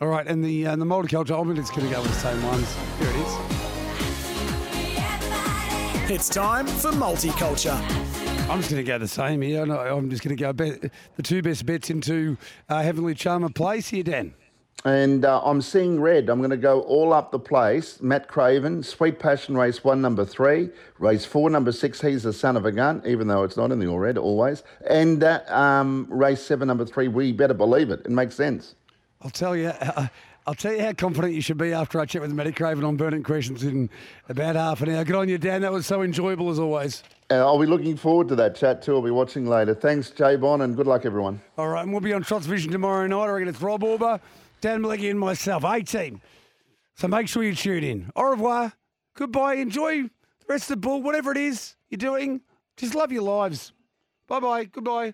All right, and the uh, the multicultural, I'm just going to go with the same ones. Here it is. It's time for multiculture. I'm just going to go the same here. I- I'm just going to go bet, the two best bets into uh, Heavenly Charmer Place here, Dan. And uh, I'm seeing red. I'm going to go all up the place. Matt Craven, Sweet Passion Race 1, number 3. Race 4, number 6, He's the Son of a Gun, even though it's not in the all red, always. And uh, um, race 7, number 3, We Better Believe It. It makes sense. I'll tell you. Uh, I'll tell you how confident you should be after I chat with Matty Craven on burning questions in about half an hour. Good on you, Dan. That was so enjoyable as always. Uh, I'll be looking forward to that chat too. I'll be watching later. Thanks, Jay Bon, and good luck, everyone. All right, and we'll be on Trots Vision tomorrow night. I reckon it's Rob Auber, Dan Malecki, and myself, 18. So make sure you tune in. Au revoir. Goodbye. Enjoy the rest of the bull, whatever it is you're doing. Just love your lives. Bye bye. Goodbye.